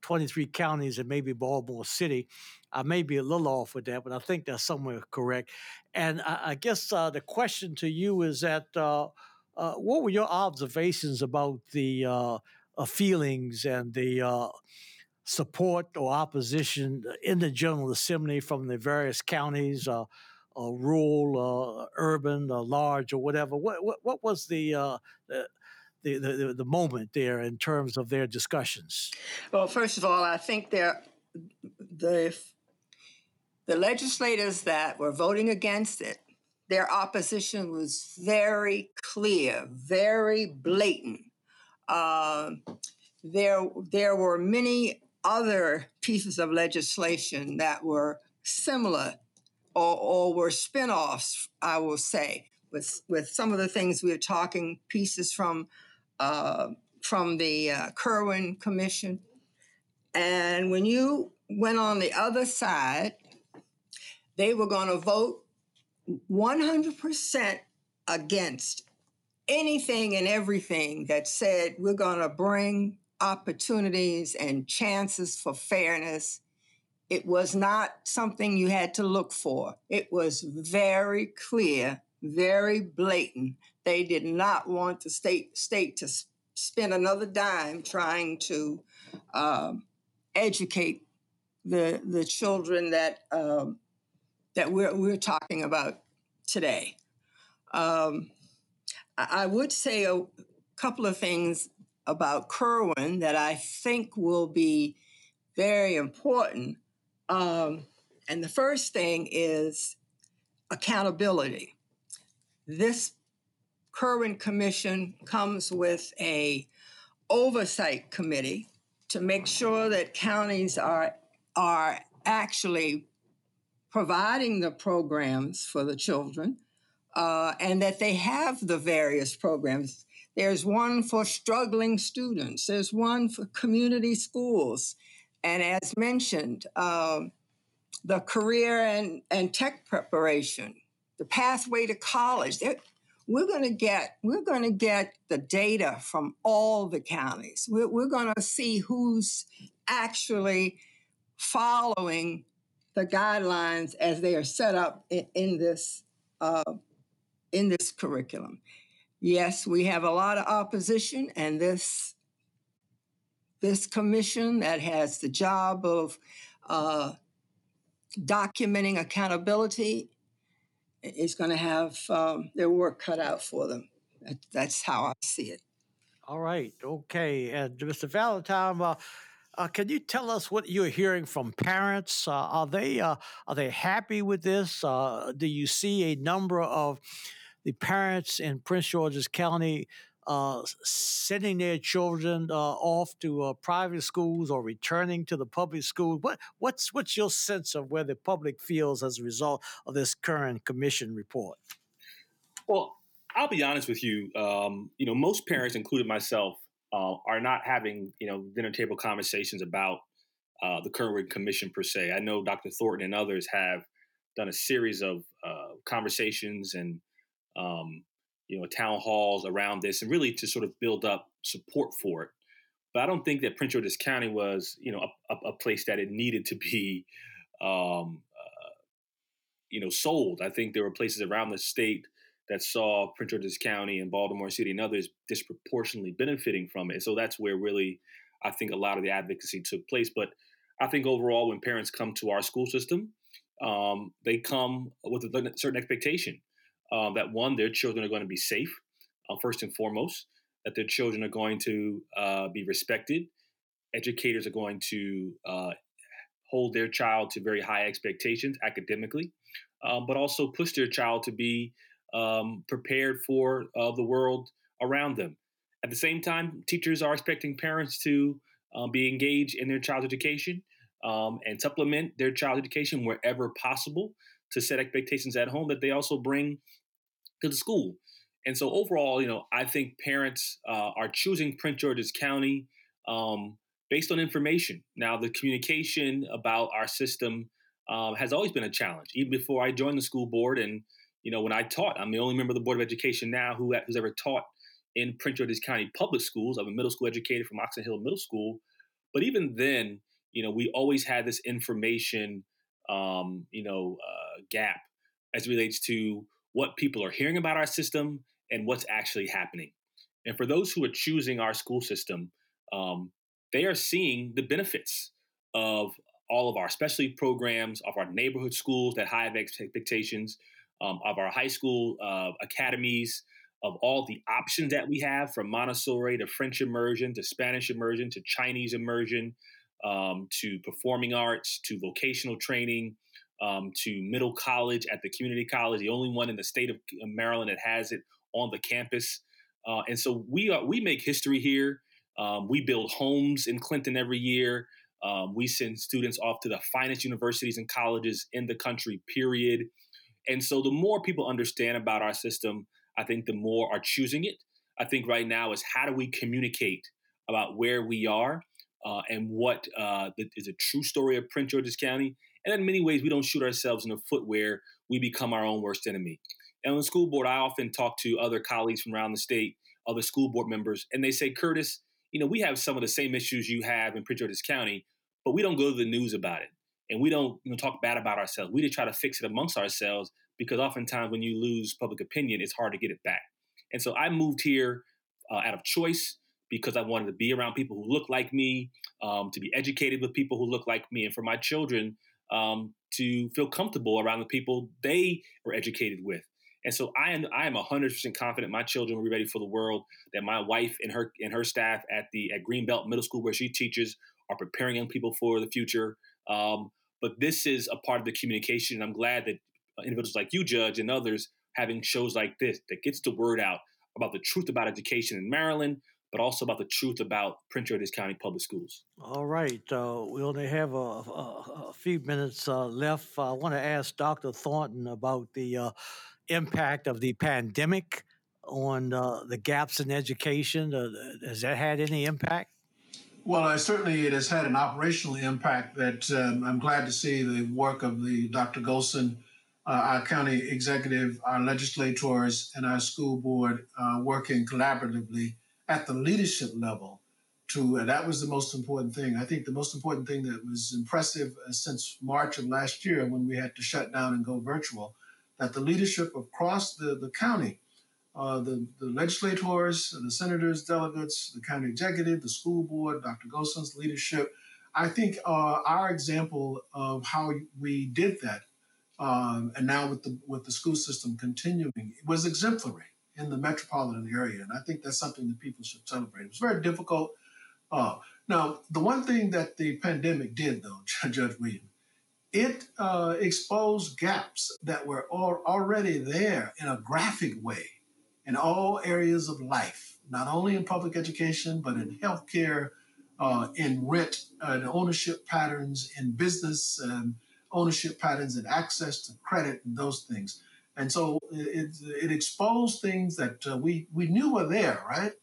23 counties and maybe Baltimore City. I may be a little off with that, but I think that's somewhere correct. And I, I guess uh, the question to you is that uh, uh, what were your observations about the uh, uh, feelings and the uh, support or opposition in the General Assembly from the various counties, rural, urban, large, or whatever? What, what, what was the, the the, the, the moment there in terms of their discussions? Well, first of all, I think there the the legislators that were voting against it, their opposition was very clear, very blatant. Uh, there, there were many other pieces of legislation that were similar or, or were spin-offs, I will say, with, with some of the things we are talking, pieces from uh, from the uh, Kirwan Commission. And when you went on the other side, they were going to vote 100% against anything and everything that said we're going to bring opportunities and chances for fairness. It was not something you had to look for. It was very clear, very blatant they did not want the state state to spend another dime trying to um, educate the the children that um, that we're we're talking about today. Um, I, would say a couple of things about Kirwan that I think will be very important. Um, and the first thing is accountability. This Kirwan Commission comes with a oversight committee to make sure that counties are are actually providing the programs for the children uh, and that they have the various programs. There's one for struggling students. There's one for community schools, and as mentioned, um, the career and, and tech preparation, the pathway to college. There, we're going to get we're going to get the data from all the counties we're, we're going to see who's actually following the guidelines as they are set up in, in this uh, in this curriculum yes we have a lot of opposition and this this commission that has the job of uh, documenting accountability is going to have um, their work cut out for them. That, that's how I see it. All right. Okay. And Mr. Valentine, uh, uh, can you tell us what you're hearing from parents? Uh, are they uh, are they happy with this? Uh, do you see a number of the parents in Prince George's County uh, sending their children uh, off to uh, private schools or returning to the public school. What what's what's your sense of where the public feels as a result of this Kirwan commission report? Well, I'll be honest with you. Um, you know, most parents, including myself, uh, are not having you know dinner table conversations about uh, the Kirwan commission per se. I know Dr. Thornton and others have done a series of uh, conversations and um, you know town halls around this and really to sort of build up support for it. But i don't think that prince george's county was you know a, a place that it needed to be um, uh, you know sold. I think there were places around the state that saw prince george's county and baltimore city and others disproportionately benefiting from it. So that's where really i think a lot of the advocacy took place. But i think overall when parents come to our school system um, they come with a certain expectation um, that one, their children are going to be safe, uh, first and foremost, that their children are going to uh, be respected, educators are going to uh, hold their child to very high expectations academically, um, but also push their child to be um, prepared for uh, the world around them. At the same time, teachers are expecting parents to uh, be engaged in their child's education um, and supplement their child's education wherever possible to set expectations at home that they also bring to the school. And so overall, you know, I think parents uh, are choosing Prince George's County um, based on information. Now, the communication about our system um, has always been a challenge, even before I joined the school board. And you know, when I taught, I'm the only member of the board of education now who has ever taught in Prince George's County public schools. I'm a middle school educator from Oxon Hill Middle School, but even then, you know, we always had this information, um, you know, uh, gap as it relates to what people are hearing about our system and what's actually happening. And for those who are choosing our school system, um, they are seeing the benefits of all of our specialty programs, of our neighborhood schools that high expectations, um, of our high school uh, academies, of all the options that we have from Montessori to French immersion to Spanish immersion to Chinese immersion um, to performing arts to vocational training um, to middle college at the community college, the only one in the state of Maryland that has it on the campus. Uh, and so we are, we make history here. Um, we build homes in Clinton every year. Um, we send students off to the finest universities and colleges in the country, period. And so the more people understand about our system, I think the more are choosing it. I think right now is how do we communicate about where we are uh, and what uh, is a true story of Prince George's County. And in many ways, we don't shoot ourselves in the foot where we become our own worst enemy. And on the school board, I often talk to other colleagues from around the state, other school board members, and they say, Curtis, you know, we have some of the same issues you have in Prince George's County, but we don't go to the news about it. And we don't you know, talk bad about ourselves. We just try to fix it amongst ourselves because oftentimes when you lose public opinion, it's hard to get it back. And so I moved here uh, out of choice because I wanted to be around people who look like me, um, to be educated with people who look like me, and for my children um, to feel comfortable around the people they were educated with. And so I am I am hundred percent confident my children will be ready for the world. That my wife and her and her staff at the at Greenbelt Middle School where she teaches are preparing young people for the future. Um, but this is a part of the communication. And I'm glad that individuals like you, Judge, and others having shows like this that gets the word out about the truth about education in Maryland, but also about the truth about Prince George's County Public Schools. All right. Uh, we only have a, a, a few minutes uh, left. I want to ask Dr. Thornton about the uh, impact of the pandemic on uh, the gaps in education. Uh, has that had any impact? Well, uh, certainly it has had an operational impact that um, I'm glad to see the work of the Dr. Goldson, uh, our county executive, our legislators, and our school board uh, working collaboratively at the leadership level to, uh, that was the most important thing. I think the most important thing that was impressive uh, since March of last year when we had to shut down and go virtual, that the leadership across the, the county uh, the, the legislators, the senators, delegates, the county executive, the school board, Dr. Goldson's leadership. I think uh, our example of how we did that, um, and now with the with the school system continuing, was exemplary in the metropolitan area, and I think that's something that people should celebrate. It was very difficult. Uh, now, the one thing that the pandemic did, though, Judge William, it uh, exposed gaps that were already there in a graphic way in all areas of life, not only in public education, but in healthcare, uh, in rent and ownership patterns, in business and ownership patterns, and access to credit and those things. And so it, it exposed things that uh, we, we knew were there, right?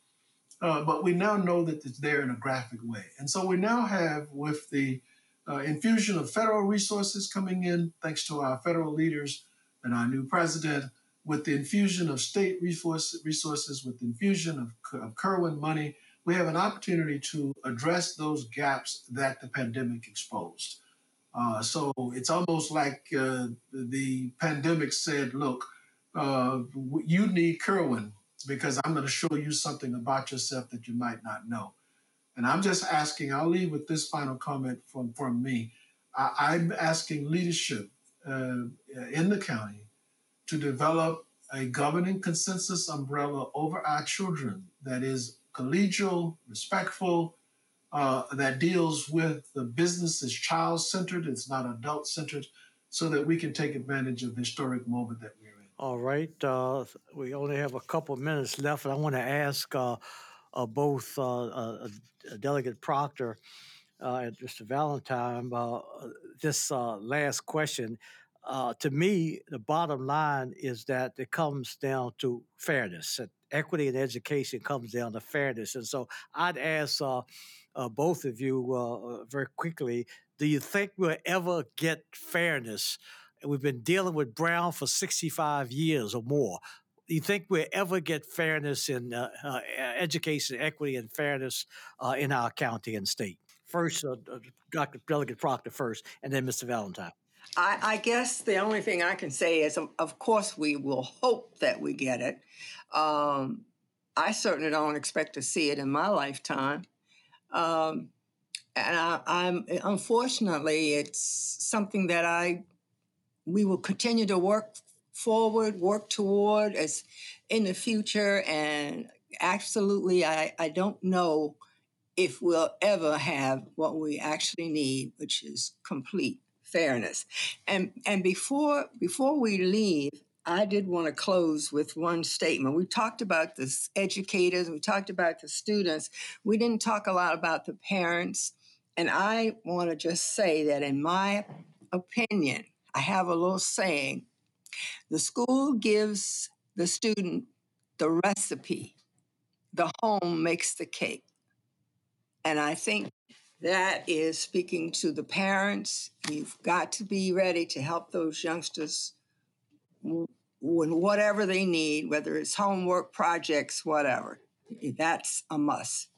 Uh, but we now know that it's there in a graphic way. And so we now have, with the uh, infusion of federal resources coming in, thanks to our federal leaders and our new president, with the infusion of state resource, resources, with the infusion of, of Kirwan money, we have an opportunity to address those gaps that the pandemic exposed. Uh, so it's almost like uh, the pandemic said, look, uh, you need Kirwan because I'm going to show you something about yourself that you might not know. And I'm just asking, I'll leave with this final comment from, from me. I, am asking leadership uh, in the county to develop a governing consensus umbrella over our children that is collegial, respectful, uh, that deals with the business is child centered, it's not adult centered, so that we can take advantage of the historic moment that we're in. All right. Uh, we only have a couple minutes left, and I want to ask uh, uh, both uh, uh, Delegate Proctor and Mr. Valentine this last question. To me, the bottom line is that it comes down to fairness. Equity in education comes down to fairness. And so I'd ask uh, both of you uh, uh, very quickly do you think we'll ever get fairness? We've been dealing with Brown for 65 years or more. Do you think we'll ever get fairness in uh, uh, education, equity, and fairness in our county and state? First, Dr. Delegate Proctor first, and then Mr. Valentine. I, I guess the only thing I can say is, of, of course, we will hope that we get it. Um, I certainly don't expect to see it in my lifetime. Um, and I, I'm unfortunately, it's something that I we will continue to work forward, work toward as in the future. And absolutely, I, I don't know if we'll ever have what we actually need, which is complete fairness. And and before before we leave, I did want to close with one statement. We talked about the educators, we talked about the students. We didn't talk a lot about the parents. And I want to just say that in my opinion, I have a little saying, the school gives the student the recipe. The home makes the cake. And I think that is speaking to the parents. You've got to be ready to help those youngsters when whatever they need, whether it's homework, projects, whatever. That's a must.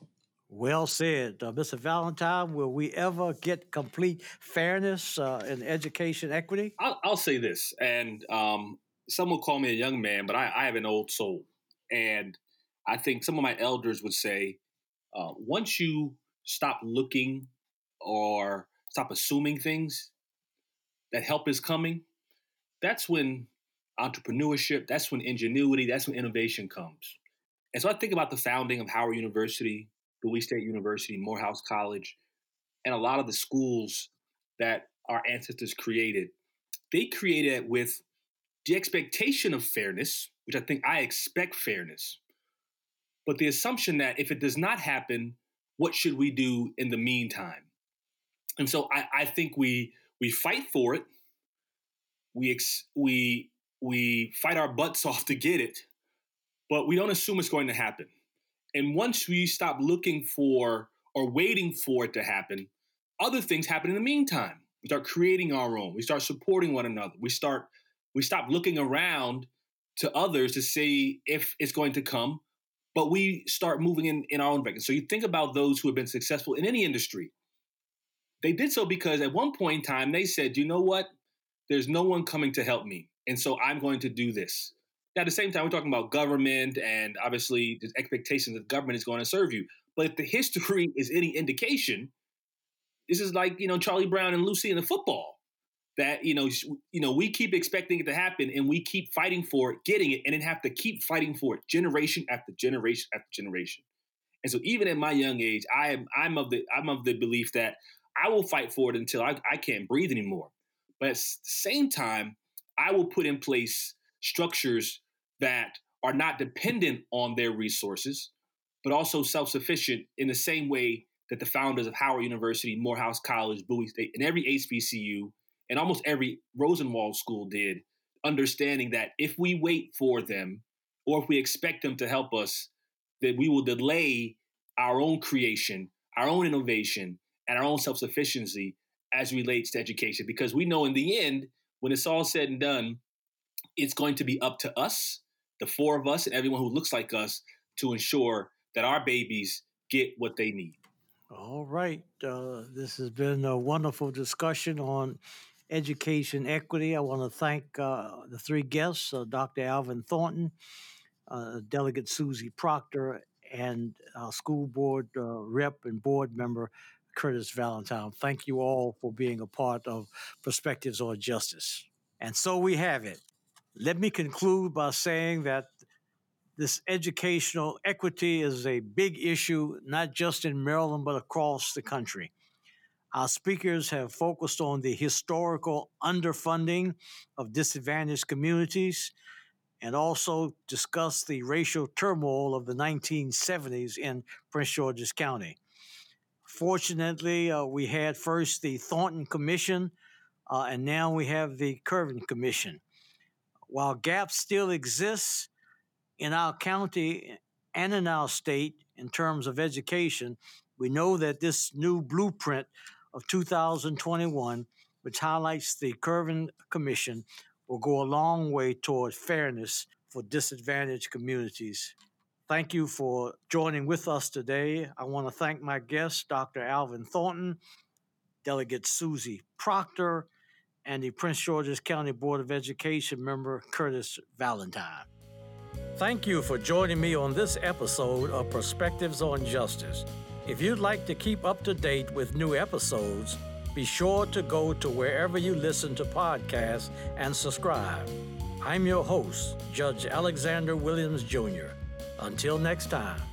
Well said, uh, Mr. Valentine. Will we ever get complete fairness uh, in education equity? I'll, I'll say this, and um, some will call me a young man, but I, I have an old soul, and I think some of my elders would say, uh, once you stop looking or stop assuming things that help is coming, that's when entrepreneurship, that's when ingenuity, that's when innovation comes. And so I think about the founding of Howard University, Bowie State University, Morehouse College, and a lot of the schools that our ancestors created. They created it with the expectation of fairness, which I think I expect fairness, but the assumption that if it does not happen, what should we do in the meantime? And so I, I think we we fight for it. We ex, we we fight our butts off to get it, but we don't assume it's going to happen. And once we stop looking for or waiting for it to happen, other things happen in the meantime. We start creating our own. We start supporting one another. We start we stop looking around to others to see if it's going to come, but we start moving in, in our own direction. So you think about those who have been successful in any industry. They did so because at one point in time they said, you know what? There's no one coming to help me. And so I'm going to do this. Now, at the same time, we're talking about government and obviously the expectation that government is going to serve you. But if the history is any indication, this is like, you know, Charlie Brown and Lucy in the football that you know you know we keep expecting it to happen and we keep fighting for it getting it and then have to keep fighting for it generation after generation after generation and so even at my young age i am i'm of the i'm of the belief that i will fight for it until i, I can't breathe anymore but at the same time i will put in place structures that are not dependent on their resources but also self-sufficient in the same way that the founders of howard university morehouse college bowie state and every hbcu and almost every Rosenwald school did, understanding that if we wait for them or if we expect them to help us, that we will delay our own creation, our own innovation, and our own self sufficiency as relates to education. Because we know in the end, when it's all said and done, it's going to be up to us, the four of us, and everyone who looks like us to ensure that our babies get what they need. All right. Uh, this has been a wonderful discussion on education equity. I want to thank uh, the three guests uh, Dr. Alvin Thornton, uh, Delegate Susie Proctor, and school board uh, rep and board member Curtis Valentine. Thank you all for being a part of Perspectives on Justice. And so we have it. Let me conclude by saying that This educational equity is a big issue, not just in Maryland, but across the country. Our speakers have focused on the historical underfunding of disadvantaged communities and also discussed the racial turmoil of the 1970s in Prince George's County. Fortunately, uh, we had first the Thornton Commission, uh, and now we have the Kirwan Commission. While gaps still exist in our county and in our state in terms of education, we know that this new blueprint of 2021, which highlights the Kirwan Commission, will go a long way toward fairness for disadvantaged communities. Thank you for joining with us today. I want to thank my guests, Dr. Alvin Thornton, Delegate Susie Proctor, and the Prince George's County Board of Education member Curtis Valentine. Thank you for joining me on this episode of Perspectives on Justice. If you'd like to keep up to date with new episodes, be sure to go to wherever you listen to podcasts and subscribe. I'm your host, Judge Alexander Williams Jr. Until next time.